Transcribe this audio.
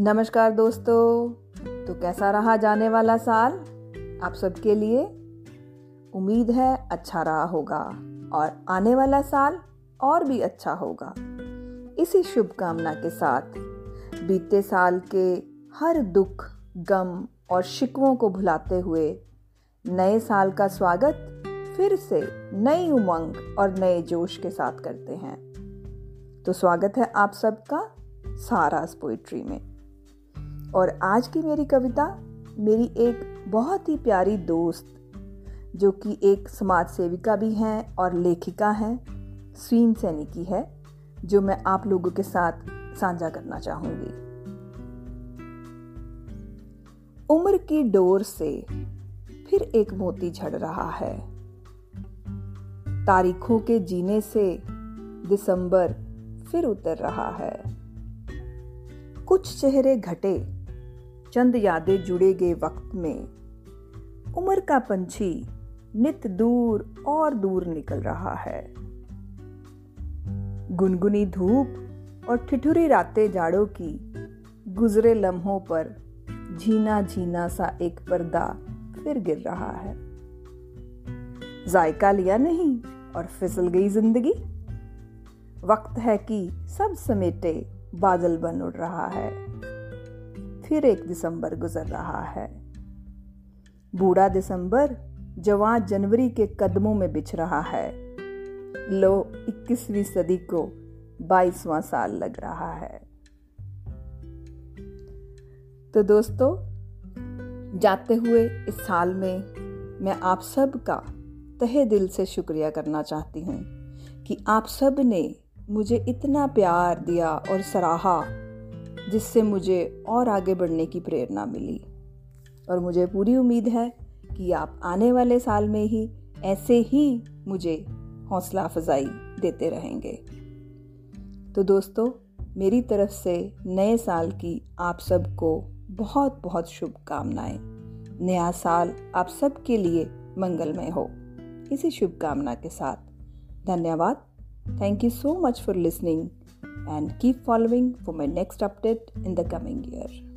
नमस्कार दोस्तों तो कैसा रहा जाने वाला साल? आप सबके लिए उम्मीद है अच्छा रहा होगा और आने वाला साल और भी अच्छा होगा। इसी शुभकामना के साथ बीते साल के हर दुख, गम और शिकवों को भुलाते हुए नए साल का स्वागत फिर से नई उमंग और नए जोश के साथ करते हैं। तो स्वागत है आप सबका सारास पोइट्री में। और आज की मेरी कविता मेरी एक बहुत ही प्यारी दोस्त, जो कि एक समाज सेविका भी हैं और लेखिका हैं, स्वीन सैनी की है, जो मैं आप लोगों के साथ साझा करना चाहूँगी। उम्र की डोर से फिर एक मोती झड़ रहा है। तारीखों के जीने से दिसंबर फिर उतर रहा है। कुछ चेहरे घटे चंद यादें जुड़े गए वक्त में। उम्र का पंछी नित दूर और दूर निकल रहा है। गुनगुनी धूप और ठिठुरी रातें जाड़ों की गुजरे लम्हों पर झीना झीना सा एक पर्दा फिर गिर रहा है। जायका लिया नहीं और फिसल गई ज़िंदगी। वक्त है कि सब समेटे बादल बन उड़ रहा है। फिर एक दिसंबर गुजर रहा है। बूढ़ा दिसंबर जवान जनवरी के कदमों में बिछ रहा है। लो 21वीं सदी को 22वां साल लग रहा है। तो दोस्तों, जाते हुए इस साल में मैं आप सब का तहे दिल से शुक्रिया करना चाहती हूँ कि आप सबने मुझे इतना प्यार दिया और सराहा जिससे मुझे और आगे बढ़ने की प्रेरणा मिली। और मुझे पूरी उम्मीद है कि आप आने वाले साल में ही ऐसे ही मुझे हौसला अफजाई देते रहेंगे। तो दोस्तों, मेरी तरफ़ से नए साल की आप सबको बहुत बहुत शुभकामनाएँ। नया साल आप सबके लिए मंगलमय हो। इसी शुभकामना के साथ। धन्यवाद। Thank you so much for listening and keep following for my next update in the coming year.